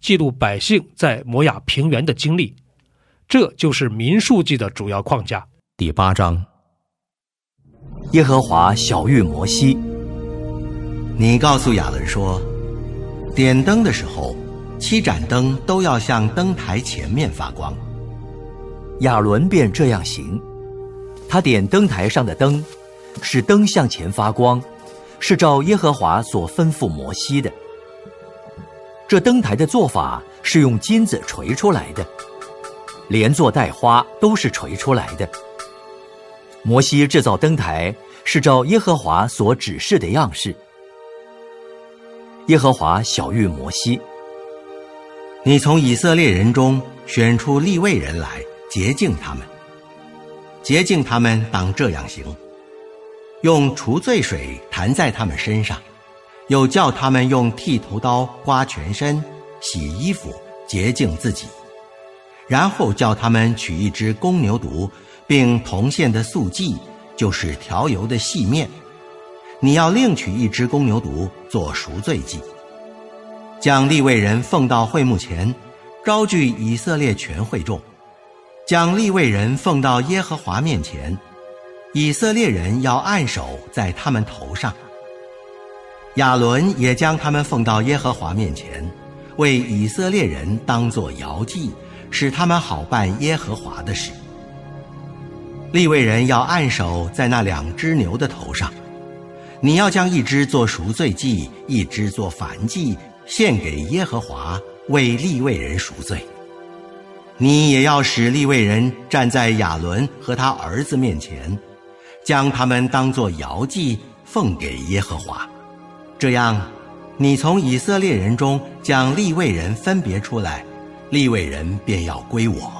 记录百姓在摩亚平原的经历，这就是民数记的主要框架。第八章，耶和华小谕摩西：“你告诉亚伦说，点灯的时候，七盏灯都要向灯台前面发光。”亚伦便这样行，他点灯台上的灯，使灯向前发光，是照耶和华所吩咐摩西的。这灯台的做法是用金子锤出来的，连座带花都是锤出来的。摩西制造灯台是照耶和华所指示的样式。耶和华小谕摩西：“你从以色列人中选出立位人来洁净他们，洁净他们当这样行：用除罪水弹在他们身上。”又叫他们用剃头刀刮全身、洗衣服、洁净自己，然后叫他们取一只公牛犊，并铜线的素祭，就是调油的细面。你要另取一只公牛犊做赎罪祭，将立位人奉到会幕前，招聚以色列全会众，将立位人奉到耶和华面前，以色列人要按手在他们头上。亚伦也将他们奉到耶和华面前，为以色列人当作摇祭，使他们好办耶和华的事。立位人要按手在那两只牛的头上，你要将一只做赎罪祭，一只做燔祭，献给耶和华，为立位人赎罪。你也要使立位人站在亚伦和他儿子面前，将他们当作摇祭，奉给耶和华。这样，你从以色列人中将立位人分别出来，立位人便要归我。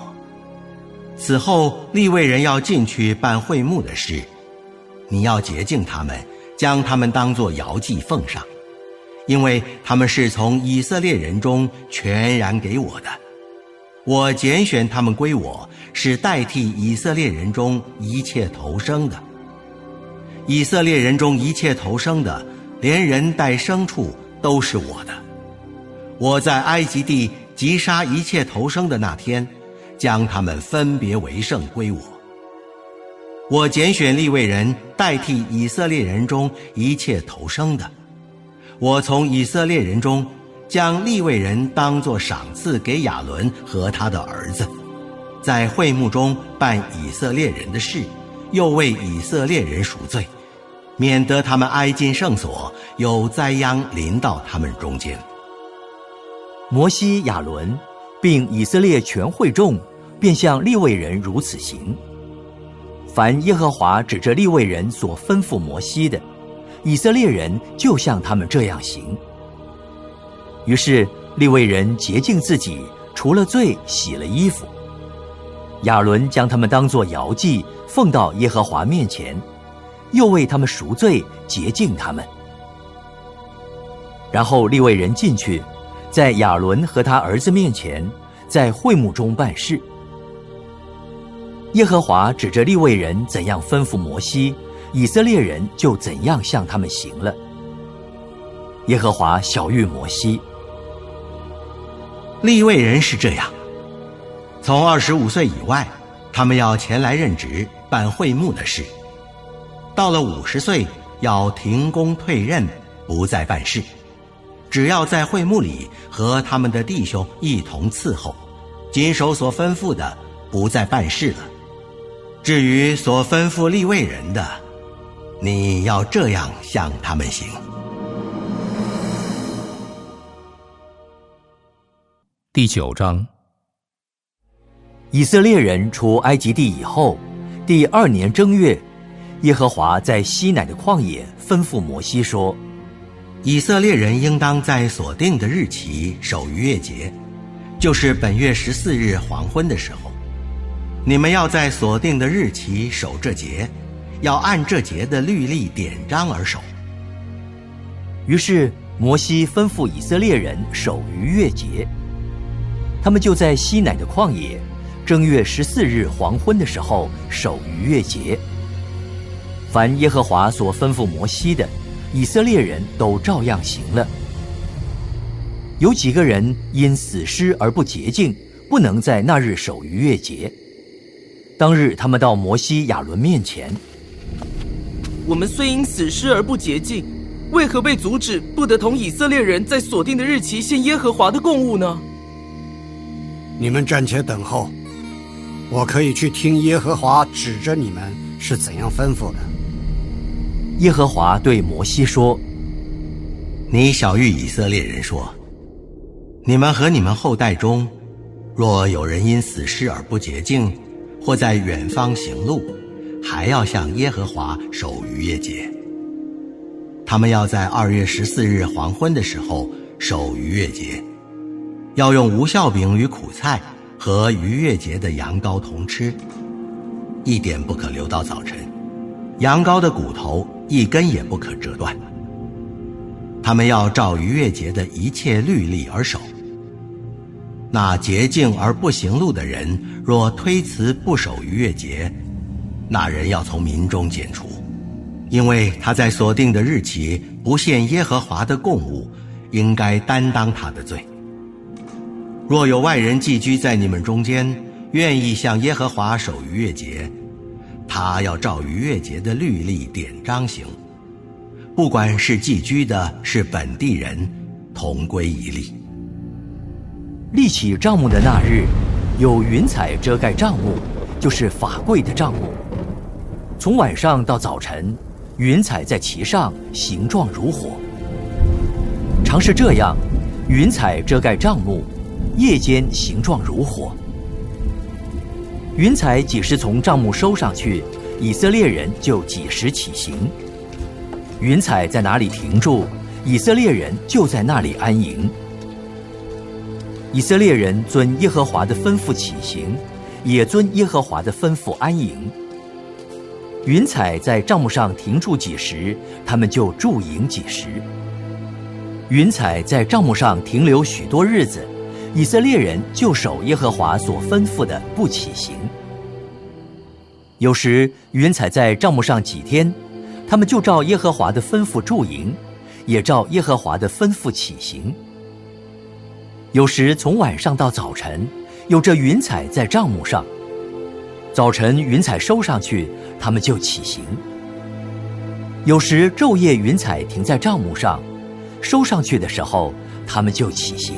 此后，立位人要进去办会幕的事，你要洁净他们，将他们当作摇祭奉上，因为他们是从以色列人中全然给我的。我拣选他们归我，是代替以色列人中一切投生的。以色列人中一切投生的。连人带牲畜都是我的。我在埃及地击杀一切投生的那天，将他们分别为圣归我。我拣选立位人代替以色列人中一切投生的。我从以色列人中将立位人当作赏赐给亚伦和他的儿子，在会幕中办以色列人的事，又为以色列人赎罪。免得他们挨进圣所，有灾殃临到他们中间。摩西、亚伦，并以色列全会众，便向立位人如此行。凡耶和华指着立位人所吩咐摩西的，以色列人就像他们这样行。于是立位人洁净自己，除了罪，洗了衣服。亚伦将他们当作摇祭，奉到耶和华面前。又为他们赎罪，洁净他们。然后立位人进去，在亚伦和他儿子面前，在会幕中办事。耶和华指着立位人怎样吩咐摩西，以色列人就怎样向他们行了。耶和华小谕摩西：立位人是这样，从二十五岁以外，他们要前来任职，办会幕的事。到了五十岁，要停工退任，不再办事，只要在会幕里和他们的弟兄一同伺候，谨守所吩咐的，不再办事了。至于所吩咐立位人的，你要这样向他们行。第九章，以色列人出埃及地以后，第二年正月，耶和华在西乃的旷野吩咐摩西说：“以色列人应当在所定的日期守逾越节，就是本月十四日黄昏的时候。你们要在所定的日期守这节，要按这节的律例典章而守。”于是摩西吩咐以色列人守逾越节。他们就在西乃的旷野，正月十四日黄昏的时候守逾越节。凡耶和华所吩咐摩西的，以色列人都照样行了。有几个人因死尸而不洁净，不能在那日守逾越节。当日他们到摩西、亚伦面前。我们虽因死尸而不洁净，为何被阻止不得同以色列人在锁定的日期献耶和华的供物呢？你们暂且等候，我可以去听耶和华指着你们是怎样吩咐的。耶和华对摩西说：“你小谕以色列人说，你们和你们后代中，若有人因死尸而不洁净，或在远方行路，还要向耶和华守逾越节。他们要在二月十四日黄昏的时候守逾越节。”要用无酵饼与苦菜和逾越节的羊羔同吃，一点不可留到早晨。羊羔的骨头一根也不可折断。他们要照逾越节的一切律例而守。那洁净而不行路的人，若推辞不守逾越节，那人要从民中剪除，因为他在所定的日期不献耶和华的供物，应该担当他的罪。若有外人寄居在你们中间，愿意向耶和华守逾越节，他要照逾越节的律例典章行。不管是寄居的，是本地人，同归一例。立起帐目的那日，有云彩遮盖帐幕，就是法柜的帐幕。从晚上到早晨，云彩在其上，形状如火。常是这样，云彩遮盖帐幕。夜间形状如火，云彩几时从帐幕收上去，以色列人就几时起行。云彩在哪里停住，以色列人就在那里安营。以色列人遵耶和华的吩咐起行，也遵耶和华的吩咐安营。云彩在帐幕上停住几时，他们就驻营几时。云彩在帐幕上停留许多日子。以色列人就守耶和华所吩咐的不起行。有时云彩在帐幕上几天，他们就照耶和华的吩咐驻营，也照耶和华的吩咐起行。有时从晚上到早晨，有着云彩在帐幕上。早晨云彩收上去，他们就起行。有时昼夜云彩停在帐幕上，收上去的时候，他们就起行。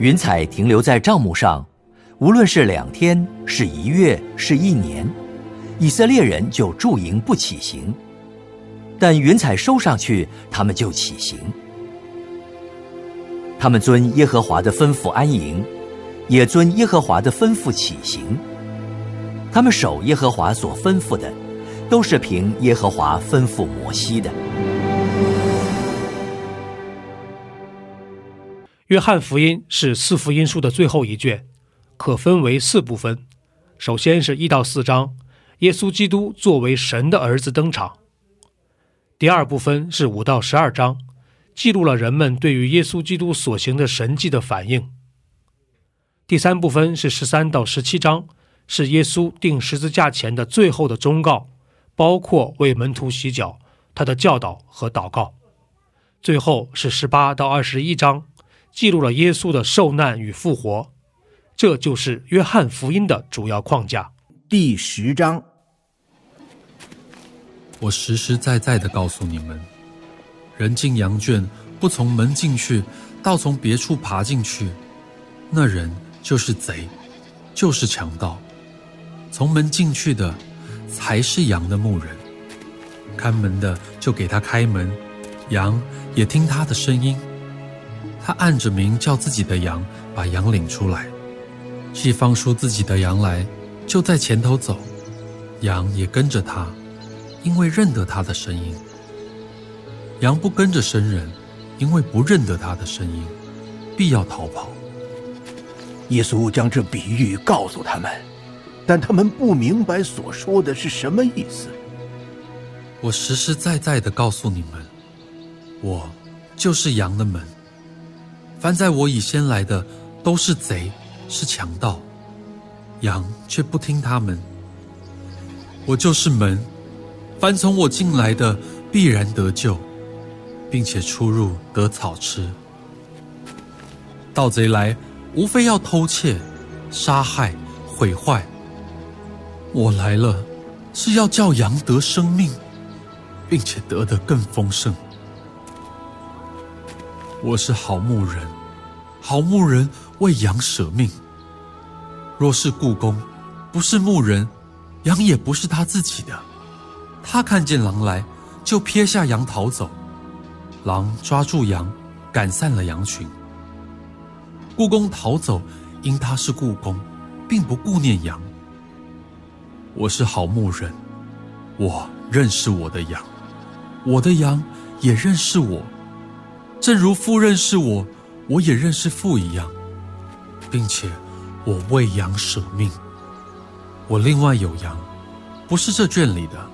云彩停留在帐幕上，无论是两天、是一月、是一年，以色列人就驻营不起行；但云彩收上去，他们就起行。他们遵耶和华的吩咐安营，也遵耶和华的吩咐起行。他们守耶和华所吩咐的，都是凭耶和华吩咐摩西的。约翰福音是四福音书的最后一卷，可分为四部分。首先是一到四章，耶稣基督作为神的儿子登场。第二部分是五到十二章，记录了人们对于耶稣基督所行的神迹的反应。第三部分是十三到十七章，是耶稣定十字架前的最后的忠告，包括为门徒洗脚、他的教导和祷告。最后是十八到二十一章。记录了耶稣的受难与复活，这就是约翰福音的主要框架。第十章，我实实在在的告诉你们：人进羊圈不从门进去，倒从别处爬进去，那人就是贼。就是强盗，从门进去的才是羊的牧人。看门的就给他开门，羊也听他的声音。他按着名叫自己的羊，把羊领出来，既放出自己的羊来，就在前头走，羊也跟着他，因为认得他的声音。羊不跟着生人，因为不认得他的声音，必要逃跑。耶稣将这比喻告诉他们，但他们不明白所说的是什么意思。我实实在在的告诉你们，我就是羊的门。凡在我以先来的，都是贼，是强盗，羊却不听他们。我就是门，凡从我进来的，必然得救，并且出入得草吃。盗贼来，无非要偷窃、杀害、毁坏。我来了，是要叫羊得生命。并且得的更丰盛。我是好牧人，好牧人为羊舍命。若是故宫，不是牧人，羊也不是他自己的。他看见狼来，就撇下羊逃走。狼抓住羊，赶散了羊群。故宫逃走，因他是故宫，并不顾念羊。我是好牧人，我认识我的羊。我的羊也认识我，正如父认识我，我也认识父一样，并且我为羊舍命。我另外有羊，不是这圈里的，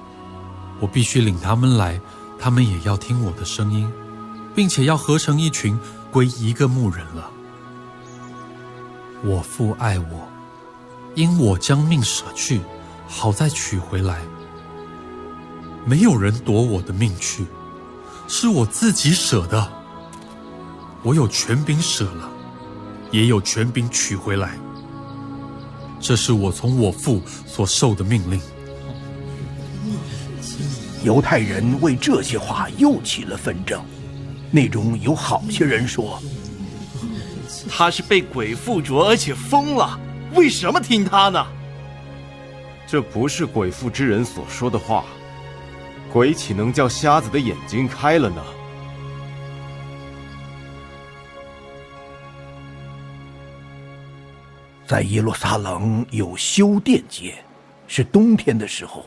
我必须领他们来，他们也要听我的声音，并且要合成一群，归一个牧人了。我父爱我，因我将命舍去，好再取回来。没有人夺我的命去，是我自己舍的。我有权柄舍了，也有权柄取回来。这是我从我父所受的命令。犹太人为这些话又起了纷争，内中有好些人说：“他是被鬼附着，而且疯了，为什么听他呢？”这不是鬼附之人所说的话。鬼岂能叫瞎子的眼睛开了呢？在耶路撒冷有修殿节，是冬天的时候，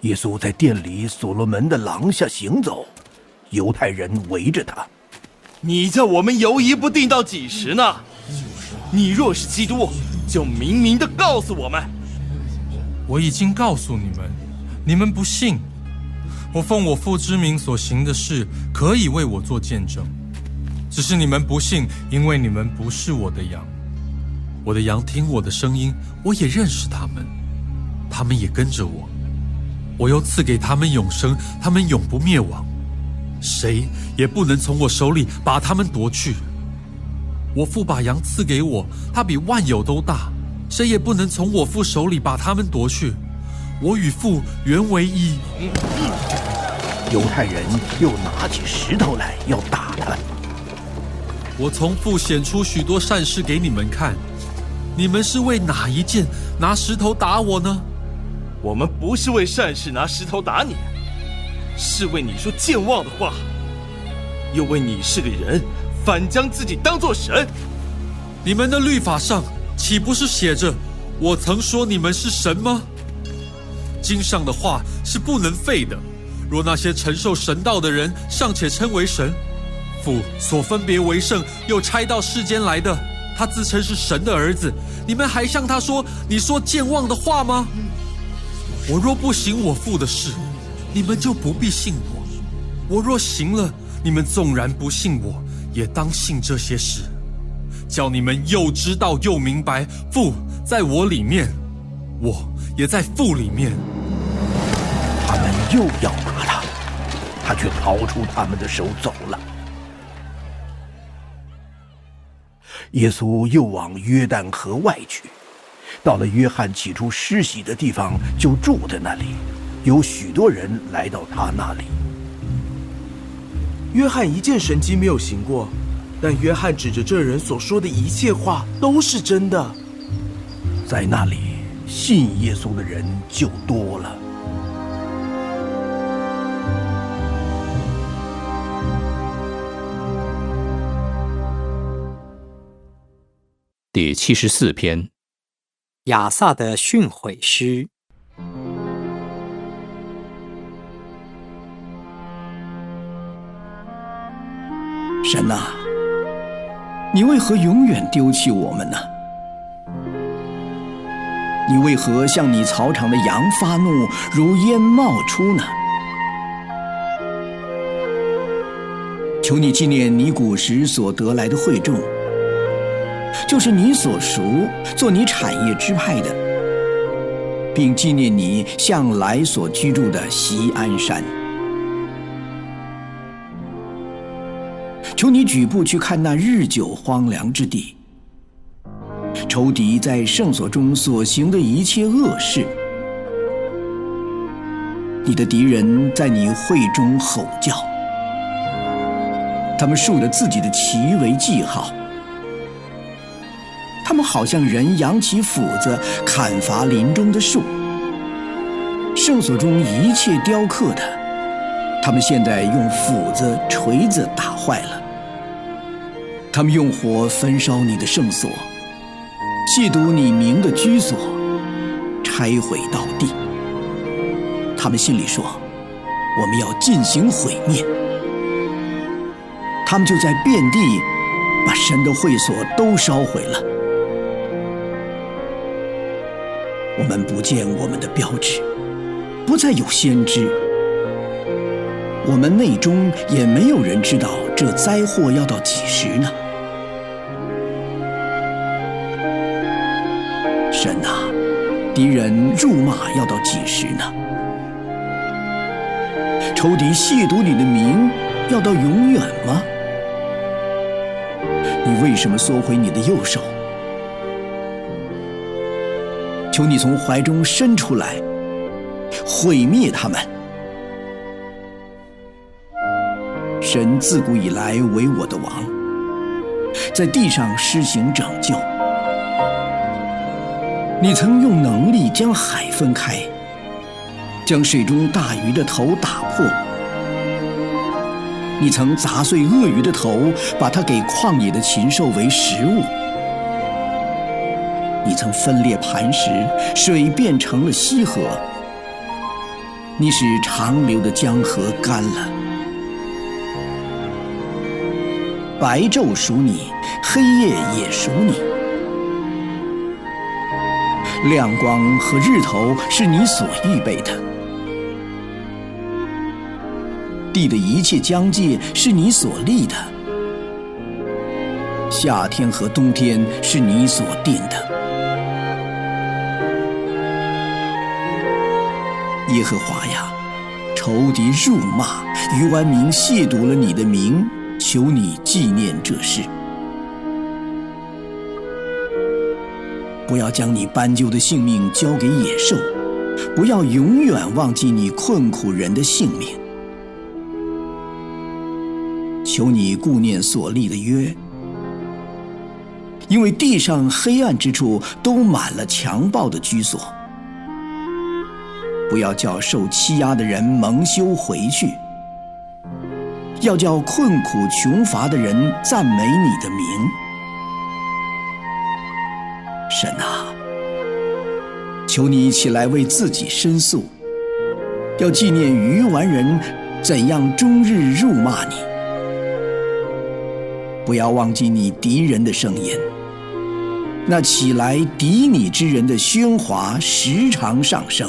耶稣在殿里所罗门的廊下行走，犹太人围着他。你叫我们犹疑不定到几时呢？你若是基督，就明明的告诉我们。我已经告诉你们，你们不信。我奉我父之名所行的事，可以为我做见证。只是你们不信，因为你们不是我的羊。我的羊听我的声音，我也认识他们，他们也跟着我。我又赐给他们永生，他们永不灭亡，谁也不能从我手里把他们夺去。我父把羊赐给我，他比万有都大，谁也不能从我父手里把他们夺去。我与父原为一。犹太人又拿起石头来要打他。我从父显出许多善事给你们看，你们是为哪一件拿石头打我呢？我们不是为善事拿石头打你，是为你说健忘的话，又为你是个人，反将自己当作神。你们的律法上岂不是写着，我曾说你们是神吗？经上的话是不能废的。若那些承受神道的人尚且称为神，父所分别为圣又差到世间来的，他自称是神的儿子，你们还向他说你说健忘的话吗？我若不行我父的事，你们就不必信我；我若行了，你们纵然不信我，也当信这些事，叫你们又知道又明白，父在我里面，我也在父里面。他们又要打他，他却逃出他们的手走了。耶稣又往约旦河外去，到了约翰起初施洗的地方，就住在那里。有许多人来到他那里。约翰一件神迹没有行过，但约翰指着这人所说的一切话都是真的。在那里信耶稣的人就多了。第七十四篇，亚萨的训诲诗。神呐，你为何永远丢弃我们呢？你为何向你草场的羊发怒，如烟冒出呢？求你纪念你古时所得来的惠众。就是你所熟、做你产业支派的，并纪念你向来所居住的西安山。求你举步去看那日久荒凉之地，仇敌在圣所中所行的一切恶事。你的敌人在你会中吼叫，他们竖着自己的旗为记号。他们好像人扬起斧子砍伐林中的树，圣所中一切雕刻的，他们现在用斧子、锤子打坏了。他们用火焚烧你的圣所，亵渎你名的居所，拆毁到地。他们心里说：“我们要进行毁灭。”他们就在遍地把神的会所都烧毁了。们不见我们的标志，不再有先知。我们内中也没有人知道这灾祸要到几时呢？神呐，敌人辱骂要到几时呢？仇敌亵渎你的名要到永远吗？你为什么缩回你的右手？求你从怀中伸出来，毁灭他们。神自古以来为我的王，在地上施行拯救。你曾用能力将海分开，将水中大鱼的头打破。你曾砸碎鳄鱼的头，把它给旷野的禽兽为食物。你曾分裂磐石，水变成了溪河；你使长流的江河干了。白昼属你，黑夜也属你。亮光和日头是你所预备的，地的一切疆界是你所立的，夏天和冬天是你所定的。耶和华呀，仇敌辱骂，于万民亵渎了你的名，求你纪念这事，不要将你斑鸠的性命交给野兽，不要永远忘记你困苦人的性命。求你顾念所立的约，因为地上黑暗之处都满了强暴的居所。不要叫受欺压的人蒙羞回去，要叫困苦穷乏的人赞美你的名。神啊，求你起来为自己申诉，要纪念愚顽人怎样终日辱骂你。不要忘记你敌人的声音，那起来敌你之人的喧哗时常上升。